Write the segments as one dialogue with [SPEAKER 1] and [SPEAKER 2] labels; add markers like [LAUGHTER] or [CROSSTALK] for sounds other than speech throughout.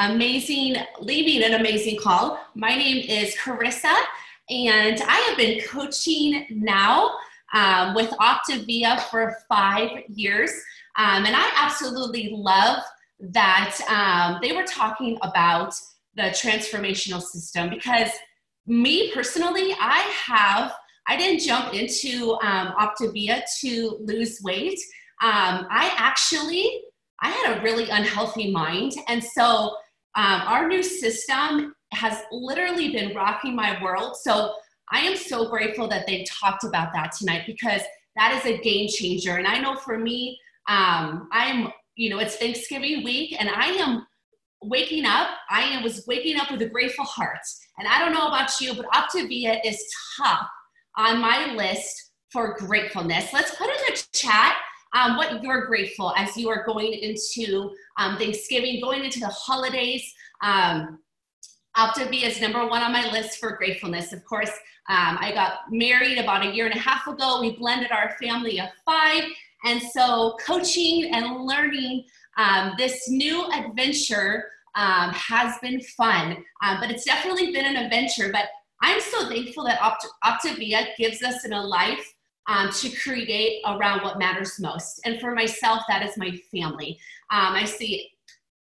[SPEAKER 1] amazing, leaving an amazing call. My name is Carissa, and I have been coaching now um, with Optavia for five years. Um, and I absolutely love that um, they were talking about the transformational system because me personally, I have, I didn't jump into um, Optavia to lose weight. Um, I actually, I had a really unhealthy mind. And so um, our new system has literally been rocking my world. So I am so grateful that they talked about that tonight because that is a game changer. And I know for me, um, I'm, you know, it's Thanksgiving week and I am waking up. I was waking up with a grateful heart. And I don't know about you, but Optavia is top on my list for gratefulness. Let's put it in the chat um, what you're grateful as you are going into um, Thanksgiving, going into the holidays. Um, Optavia is number one on my list for gratefulness. Of course, um, I got married about a year and a half ago. We blended our family of five. And so, coaching and learning um, this new adventure um, has been fun, um, but it's definitely been an adventure. But I'm so thankful that Opt- Optavia gives us in a life um, to create around what matters most. And for myself, that is my family. Um, I see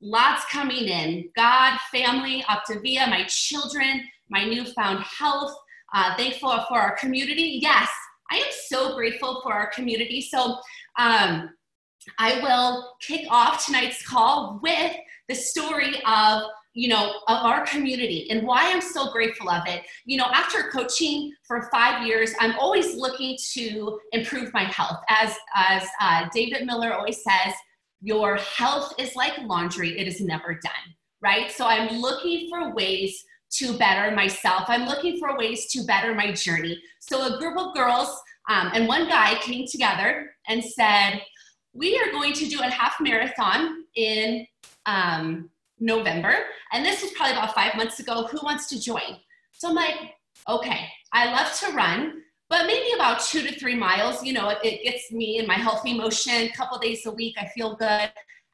[SPEAKER 1] lots coming in God, family, Optavia, my children, my newfound health. Uh, thankful for our community. Yes, I am so grateful for our community. So um, I will kick off tonight's call with the story of you know of our community and why i'm so grateful of it. You know after coaching for five years i'm always looking to improve my health. As as uh, david miller always says your health is like laundry it is never done right? So i'm looking for ways to better myself. I'm looking for ways to better my journey. So a group of girls um, and one guy came together and said we are going to do a half marathon in um, November. And this was probably about five months ago. Who wants to join? So I'm like, okay, I love to run, but maybe about two to three miles. You know, it, it gets me in my healthy motion. A couple days a week, I feel good.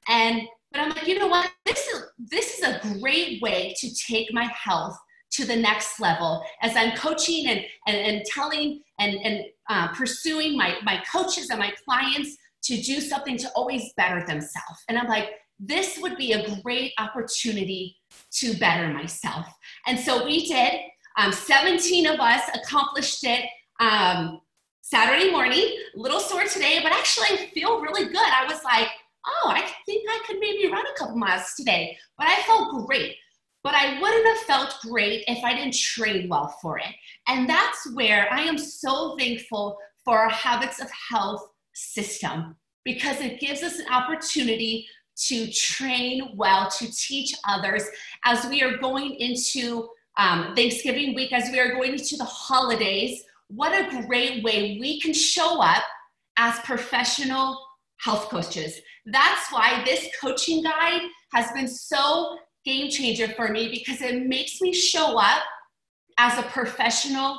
[SPEAKER 1] And but I'm like, you know what? This is this is a great way to take my health to the next level as I'm coaching and and, and telling and and uh, pursuing my my coaches and my clients to do something to always better themselves. And I'm like, this would be a great opportunity to better myself. And so we did. Um, 17 of us accomplished it um, Saturday morning. A little sore today, but actually I feel really good. I was like, oh, I think I could maybe run a couple miles today. But I felt great. But I wouldn't have felt great if I didn't train well for it. And that's where I am so thankful for our Habits of Health system because it gives us an opportunity to train well, to teach others as we are going into um, Thanksgiving week, as we are going into the holidays. What a great way we can show up as professional health coaches. That's why this coaching guide has been so game changer for me because it makes me show up as a professional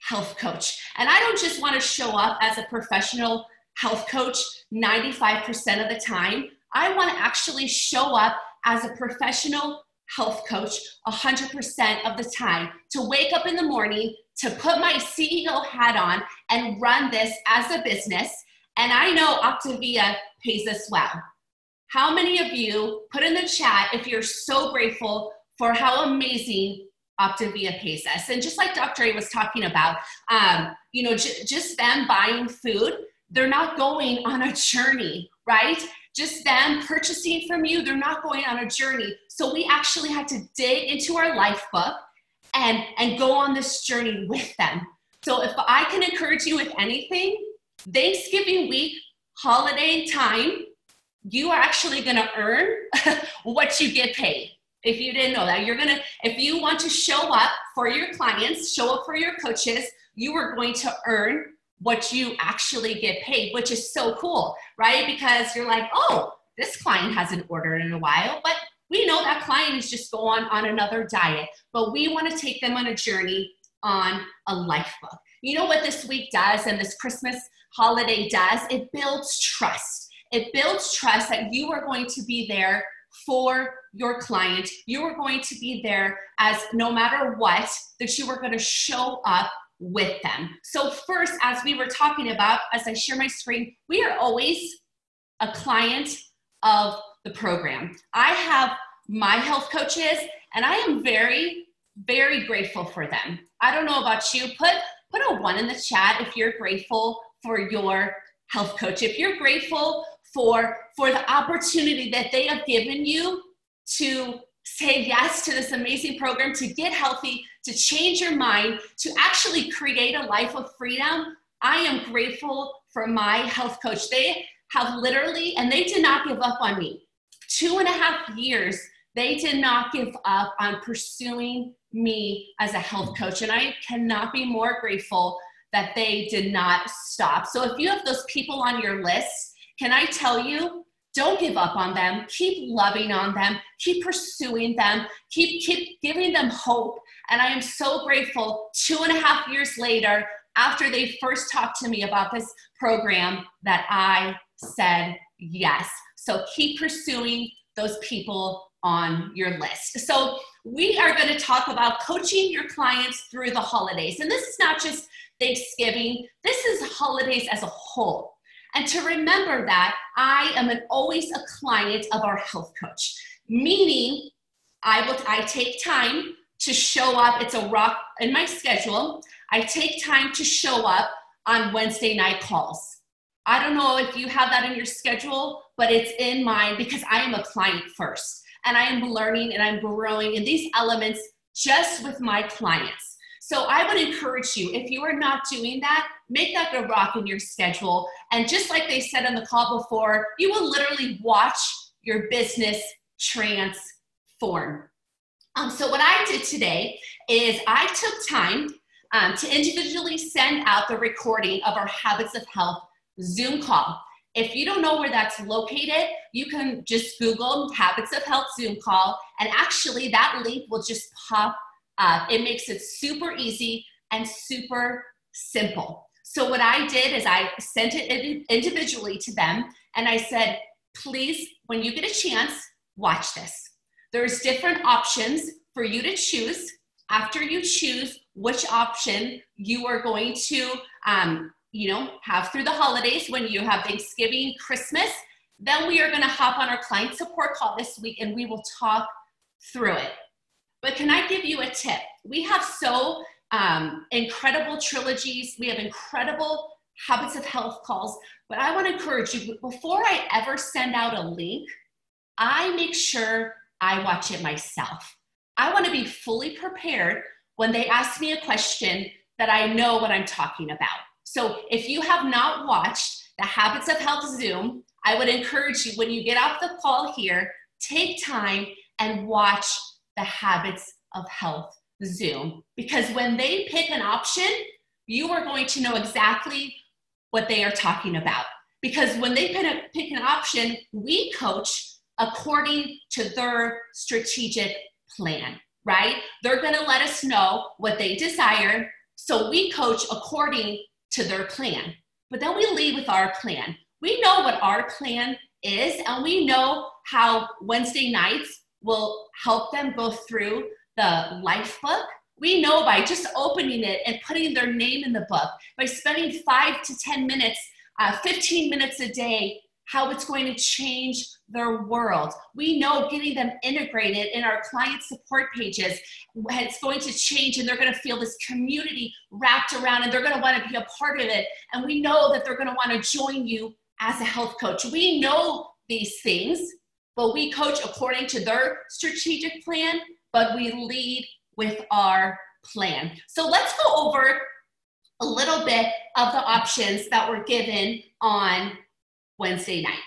[SPEAKER 1] health coach. And I don't just want to show up as a professional health coach 95% of the time. I want to actually show up as a professional health coach 100% of the time to wake up in the morning, to put my CEO hat on and run this as a business. And I know Optavia pays us well. How many of you put in the chat if you're so grateful for how amazing Optavia pays us? And just like Dr. A was talking about, um, you know, j- just them buying food, they're not going on a journey, right? Just them purchasing from you, they're not going on a journey. So we actually had to dig into our life book and, and go on this journey with them. So if I can encourage you with anything, Thanksgiving week, holiday time, you are actually gonna earn [LAUGHS] what you get paid. If you didn't know that, you're gonna, if you want to show up for your clients, show up for your coaches, you are going to earn what you actually get paid, which is so cool, right? Because you're like, oh, this client hasn't ordered in a while, but we know that client is just going on another diet, but we want to take them on a journey on a life book. You know what this week does and this Christmas holiday does? It builds trust. It builds trust that you are going to be there for your client. You were going to be there as no matter what, that you were going to show up with them. So, first, as we were talking about, as I share my screen, we are always a client of the program. I have my health coaches, and I am very, very grateful for them. I don't know about you. Put put a one in the chat if you're grateful for your health coach. If you're grateful for for the opportunity that they have given you to say yes to this amazing program, to get healthy, to change your mind, to actually create a life of freedom. I am grateful for my health coach. They have literally, and they did not give up on me. Two and a half years, they did not give up on pursuing me as a health coach. And I cannot be more grateful that they did not stop. So if you have those people on your list, can I tell you, don't give up on them. Keep loving on them. Keep pursuing them. Keep, keep giving them hope. And I am so grateful two and a half years later, after they first talked to me about this program, that I said yes. So keep pursuing those people on your list. So we are going to talk about coaching your clients through the holidays. And this is not just Thanksgiving, this is holidays as a whole. And to remember that I am an, always a client of our health coach, meaning I will I take time to show up. It's a rock in my schedule. I take time to show up on Wednesday night calls. I don't know if you have that in your schedule, but it's in mine because I am a client first and I am learning and I'm growing in these elements just with my clients. So I would encourage you, if you are not doing that, make that a rock in your schedule. And just like they said on the call before, you will literally watch your business transform. Um, so what I did today is I took time um, to individually send out the recording of our Habits of Health Zoom call. If you don't know where that's located, you can just Google Habits of Health Zoom call, and actually that link will just pop uh, it makes it super easy and super simple. So what I did is I sent it individually to them and I said, please, when you get a chance, watch this. There's different options for you to choose. After you choose which option you are going to, um, you know, have through the holidays when you have Thanksgiving, Christmas, then we are going to hop on our client support call this week and we will talk through it. But can I give you a tip? We have so um, incredible trilogies, we have incredible habits of health calls, but I want to encourage you before I ever send out a link, I make sure I watch it myself. I want to be fully prepared when they ask me a question that I know what I'm talking about. So if you have not watched the Habits of Health Zoom, I would encourage you when you get off the call here, take time and watch the habits of health Zoom. Because when they pick an option, you are going to know exactly what they are talking about. Because when they pick, an option, we coach according to their strategic plan, right? They're going to let us know what they desire. So we coach according to their plan. But then we lead with our plan. We know what our plan is, and we know how Wednesday nights will help them go through the life book. We know by just opening it and putting their name in the book, by spending five to 10 minutes, uh, 15 minutes a day, how it's going to change their world. We know getting them integrated in our client support pages, it's going to change and they're going to feel this community wrapped around and they're going to want to be a part of it. And we know that they're going to want to join you as a health coach. We know these things but we coach according to their strategic plan, but we lead with our plan. So let's go over a little bit of the options that were given on Wednesday night.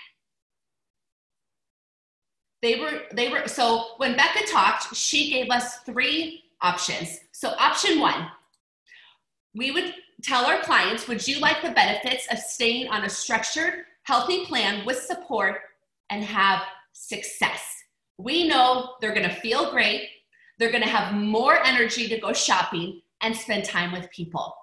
[SPEAKER 1] They were, they were, so when Becca talked, she gave us three options. So option one, we would tell our clients, would you like the benefits of staying on a structured, healthy plan with support and have success. We know they're going to feel great, they're going to have more energy to go shopping and spend time with people.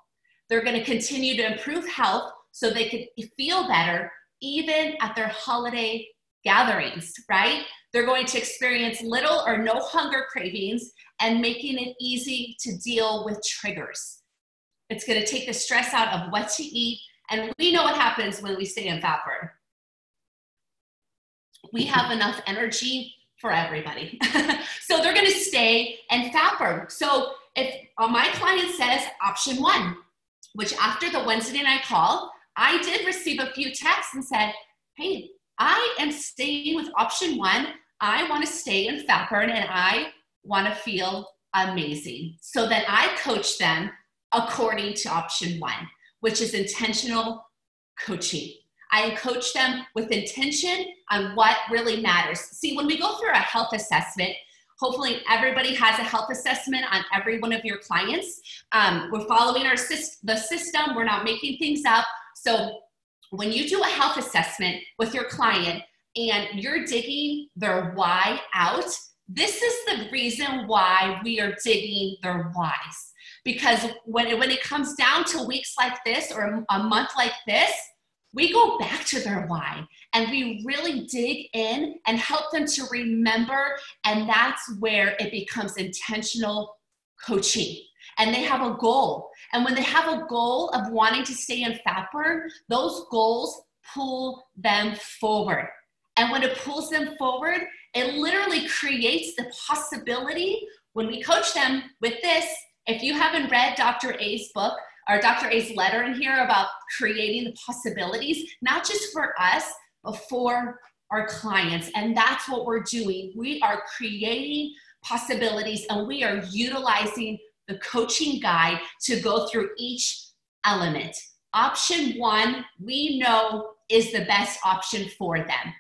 [SPEAKER 1] They're going to continue to improve health so they can feel better even at their holiday gatherings, right? They're going to experience little or no hunger cravings and making it easy to deal with triggers. It's going to take the stress out of what to eat. And we know what happens when we stay in fat burn. We have enough energy for everybody. [LAUGHS] so they're going to stay and fat burn. So if uh, my client says option one, which after the Wednesday night call, I did receive a few texts and said, hey, I am staying with option one. I want to stay in fat burn and I want to feel amazing. So then I coach them according to option one, which is intentional coaching. I coach them with intention on what really matters. See, when we go through a health assessment, hopefully everybody has a health assessment on every one of your clients. Um, we're following our the system. We're not making things up. So when you do a health assessment with your client and you're digging their why out, this is the reason why we are digging their whys. Because when it, when it comes down to weeks like this or a month like this, we go back to their why and we really dig in and help them to remember. And that's where it becomes intentional coaching. And they have a goal. And when they have a goal of wanting to stay in fat burn, those goals pull them forward. And when it pulls them forward, it literally creates the possibility when we coach them with this. If you haven't read Dr. A's book, or Dr. A's letter in here about creating the possibilities, not just for us, but for our clients. And that's what we're doing. We are creating possibilities and we are utilizing the coaching guide to go through each element. Option one, we know is the best option for them.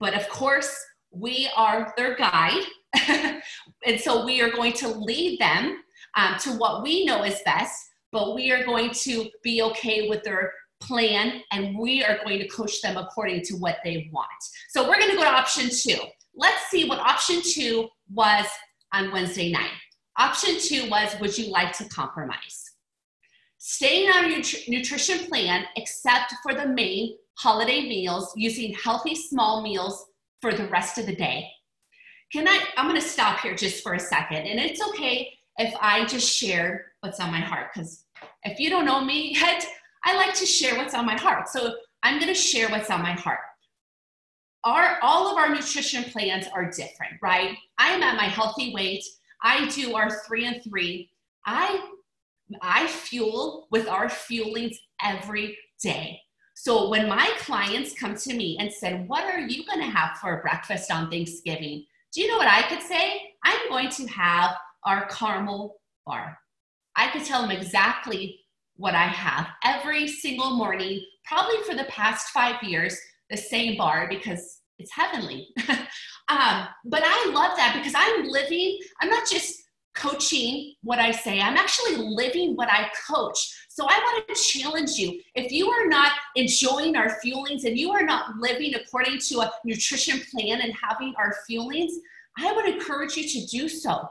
[SPEAKER 1] But of course, we are their guide. [LAUGHS] and so we are going to lead them um, to what we know is best but we are going to be okay with their plan and we are going to coach them according to what they want. So we're going to go to option two. Let's see what option two was on Wednesday night. Option two was Would you like to compromise? Staying on your nutrition plan except for the main holiday meals using healthy small meals for the rest of the day. Can I? I'm going to stop here just for a second, and it's okay if I just share what's on my heart because if you don't know me yet, I like to share what's on my heart. So I'm going to share what's on my heart. Our, all of our nutrition plans are different, right? I am at my healthy weight. I do our three and three. I, I fuel with our fuelings every day. So when my clients come to me and said, What are you going to have for breakfast on Thanksgiving? Do you know what I could say? I'm going to have our caramel bar. I could tell them exactly what I have every single morning, probably for the past five years, the same bar because it's heavenly. [LAUGHS] um, but I love that because I'm living, I'm not just coaching what I say, I'm actually living what I coach. So I want to challenge you. If you are not enjoying our fuelings and you are not living according to a nutrition plan and having our fuelings, I would encourage you to do so.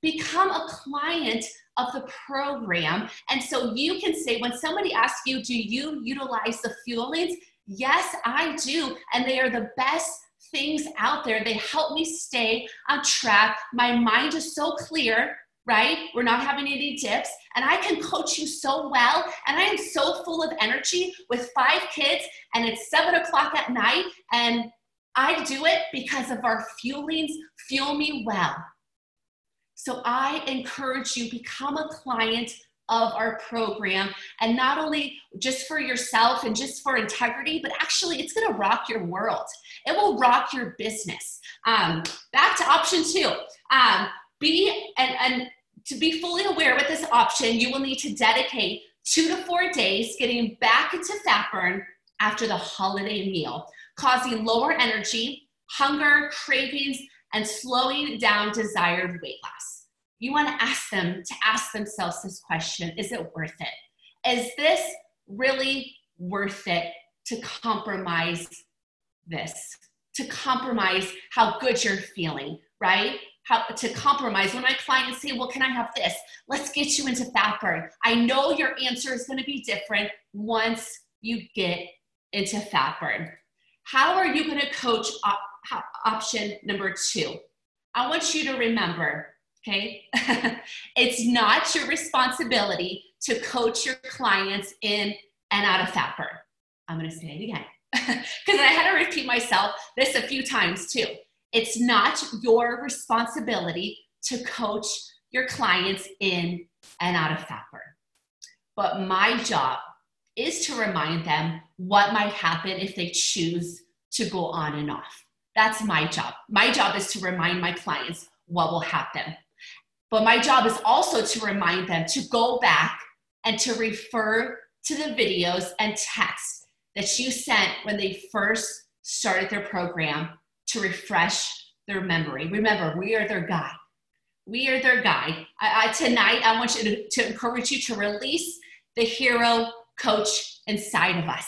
[SPEAKER 1] Become a client of the program. And so you can say, when somebody asks you, do you utilize the fuelings? Yes, I do. And they are the best things out there. They help me stay on track. My mind is so clear, right? We're not having any dips. And I can coach you so well. And I am so full of energy with five kids, and it's seven o'clock at night. And I do it because of our fuelings fuel me well. So I encourage you become a client of our program. And not only just for yourself and just for integrity but actually it's to rock your world. It will rock your business. Um, back to option two. Um, be and, and to be fully aware with this option you will need to dedicate two to four days getting back into fat burn after the holiday meal causing lower energy hunger cravings and slowing down desired weight loss. You want to ask them to ask themselves this question Is it worth it? Is this really worth it to compromise this? To compromise how good you're feeling, right? How, to compromise when my clients say, Well, can I have this? Let's get you into fat burn. I know your answer is going to be different once you get into fat burn. How are you going to coach option number two? I want you to remember, okay, [LAUGHS] it's not your responsibility to coach your clients in and out of burn. I'm going to say it again [LAUGHS] because I had to repeat myself this a few times too. It's not your responsibility to coach your clients in and out of burn. But my job is to remind them what might happen if they choose to go on and off. That's my job. My job is to remind my clients what will happen. But my job is also to remind them to go back and to refer to the videos and texts that you sent when they first started their program to refresh their memory. Remember, we are their guide. We are their guide. I, I, tonight, I want you to, to encourage you to release the hero coach inside of us.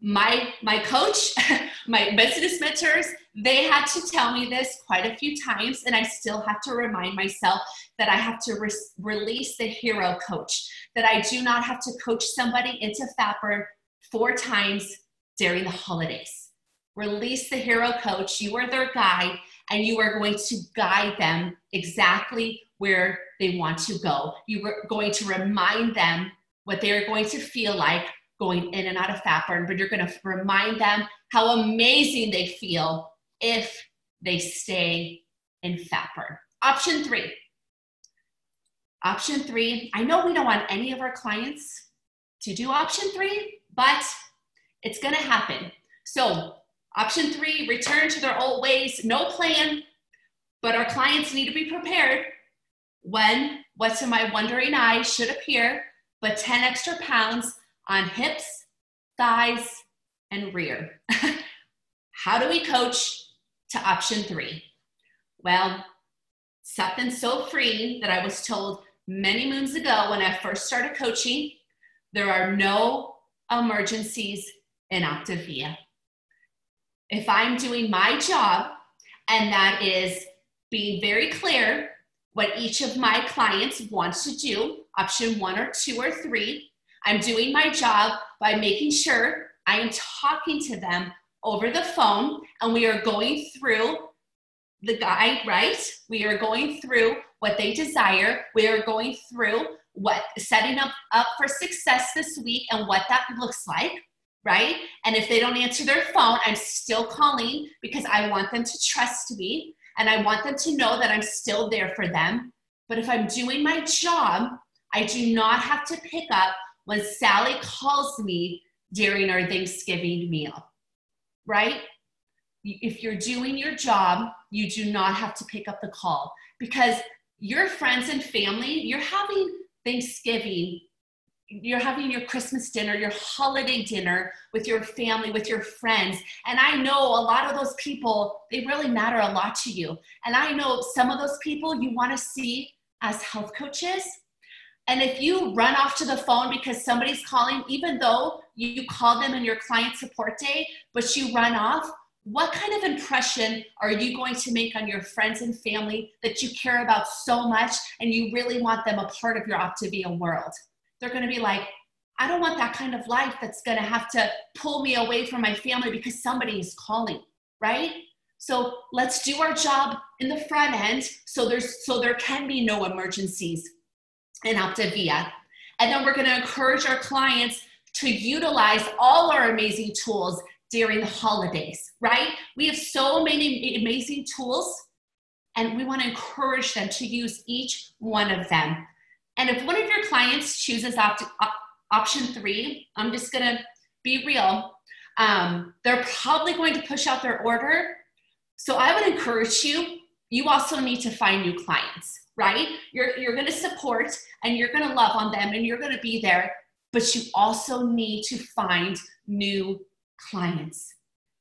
[SPEAKER 1] My, my coach, [LAUGHS] my business mentors, they had to tell me this quite a few times, and I still have to remind myself that I have to re- release the hero coach, that I do not have to coach somebody into fat burn four times during the holidays. Release the hero coach. You are their guide, and you are going to guide them exactly where they want to go. You are going to remind them what they're going to feel like going in and out of fat burn, but you're going to remind them how amazing they feel if they stay in fat burn. Option three. Option three, I know we don't want any of our clients to do option three, but it's going to happen. So, option three, return to their old ways, no plan, but our clients need to be prepared when what's in my wondering eye should appear, but 10 extra pounds on hips, thighs, and rear. [LAUGHS] How do we coach to option three? Well, something so freeing that I was told many moons ago when I first started coaching there are no emergencies in Optavia. If I'm doing my job, and that is being very clear what each of my clients wants to do, option one or two or three, I'm doing my job by making sure I am talking to them over the phone and we are going through the guide, right? We are going through what they desire. We are going through what setting up up for success this week and what that looks like, right? And if they don't answer their phone, I'm still calling because I want them to trust me and I want them to know that I'm still there for them. But if I'm doing my job, I do not have to pick up when Sally calls me during our Thanksgiving meal, right? If you're doing your job, you do not have to pick up the call because your friends and family, you're having Thanksgiving, you're having your Christmas dinner, your holiday dinner with your family, with your friends. And I know a lot of those people, they really matter a lot to you. And I know some of those people you want to see as health coaches and if you run off to the phone because somebody's calling, even though you call them in your client support day, but you run off, what kind of impression are you going to make on your friends and family that you care about so much and you really want them a part of your Optavia world? They're going to be like, I don't want that kind of life that's going to have to pull me away from my family because somebody is calling, right? So let's do our job in the front end so there's so there can be no emergencies in Optavia. And then we're going to encourage our clients to utilize all our amazing tools during the holidays, right? We have so many amazing tools, and we want to encourage them to use each one of them. And if one of your clients chooses opt- op- option three, I'm just going to be real. Um, they're probably going to push out their order. So I would encourage you, you also need to find new clients right? You're, you're going to support and you're going to love on them and you're going to be there, but you also need to find new clients.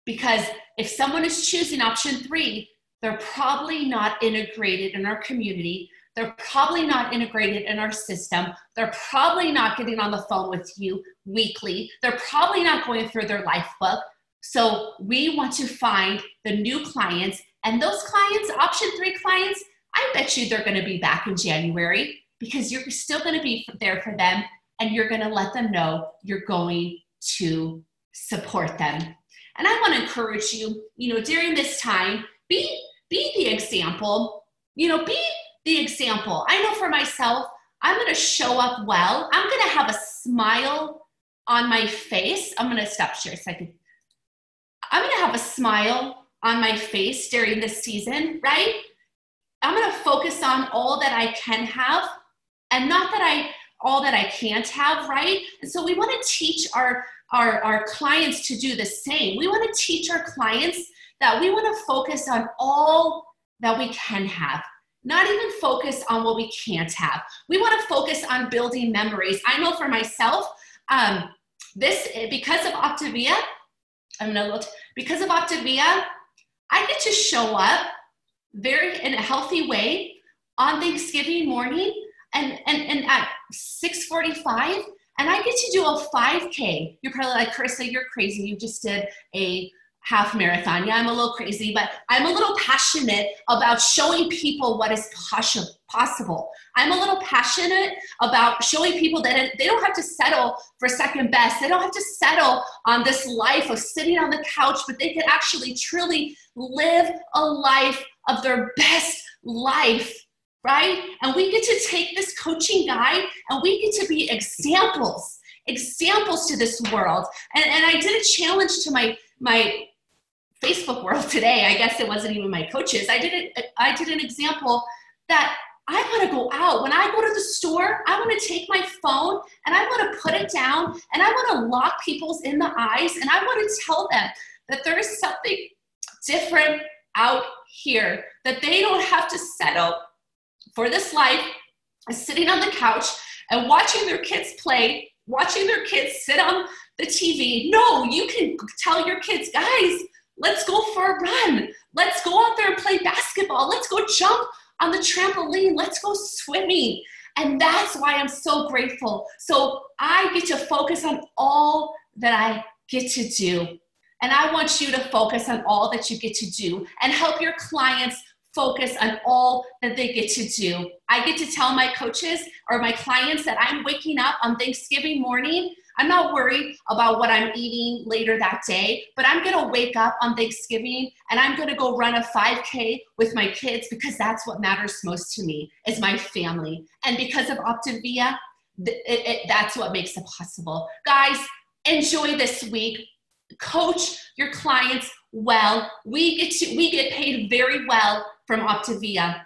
[SPEAKER 1] Because if someone is choosing option three, they're probably not integrated in our community. They're probably not integrated in our system. They're probably not getting on the phone with you weekly. They're probably not going through their life book. So we want to find the new clients. And those clients, option three clients, I bet you they're going to be back in January because you're still going to be there for them and you're going to let them know you're going to support them. And I want to encourage you, you know, during this time, be be the example. You know, be the example. I know for myself, I'm going to show up well. I'm going to have a smile on my face. I'm going to stop a second. I'm going to have a smile on my face during this season, right? I'm going to focus on all that I can have and not that I all that I can't have, right? And so we want to teach our our, our clients to do the same. We want to teach our clients that we want to focus on all that we can have, not even focus on what we can't have. We want to focus on building memories. I know for myself, um, this because of Optavia, I'm gonna look because of Optavia, I get to show up very in a healthy way on Thanksgiving morning and and, and at 645 and I get to do a 5K. You're probably like, Carissa, you're crazy. You just did a half marathon. Yeah, I'm a little crazy, but I'm a little passionate about showing people what is possible. I'm a little passionate about showing people that they don't have to settle for second best. They don't have to settle on this life of sitting on the couch, but they can actually truly live a life of their best life right? And we get to take this coaching guide and we get to be examples, examples to this world. And, and I did a challenge to my my Facebook world today. I guess it wasn't even my coaches. I did it. I did an example that I want to go out. When I go to the store, I want to take my phone and I want to put it down and I want to lock people's in the eyes and I want to tell them that there is something different out here, that they don't have to settle for this life, sitting on the couch and watching their kids play, watching their kids sit on the TV. No, you can tell your kids, guys, Let's go for a run. Let's go out there and play basketball. Let's go jump on the trampoline. Let's go swimming. And that's why I'm so grateful. So I get to focus on all that I get to do. And I want you to focus on all that you get to do and help your clients focus on all that they get to do. I get to tell my coaches or my clients that I'm waking up on Thanksgiving morning I'm not worried about what I'm eating later that day, but I'm gonna wake up on Thanksgiving and I'm gonna go run a 5K with my kids because that's what matters most to me is my family. And because of Optavia, it, it, that's what makes it possible. Guys, enjoy this week. Coach your clients well. We get to we get paid very well from Optavia.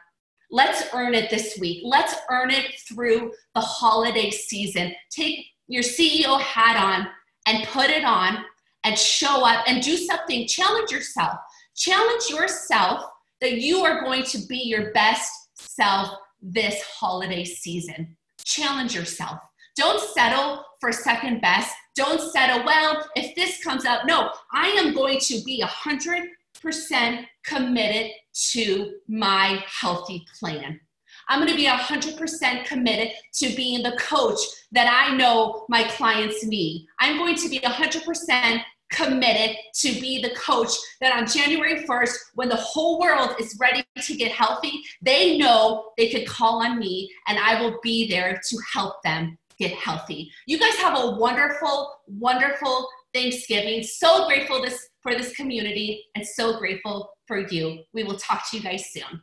[SPEAKER 1] Let's earn it this week. Let's earn it through the holiday season. Take your CEO hat on and put it on and show up and do something. Challenge yourself. Challenge yourself that you are going to be your best self this holiday season. Challenge yourself. Don't settle for second best. Don't settle, well, if this comes up. No, I am going to be 100% committed to my healthy plan. I'm going to be 100% committed to being the coach that I know my clients need. I'm going to be 100% committed to be the coach that on January 1st, when the whole world is ready to get healthy, they know they could call on me and I will be there to help them get healthy. You guys have a wonderful, wonderful Thanksgiving. So grateful this for this community and so grateful for you. We will talk to you guys soon.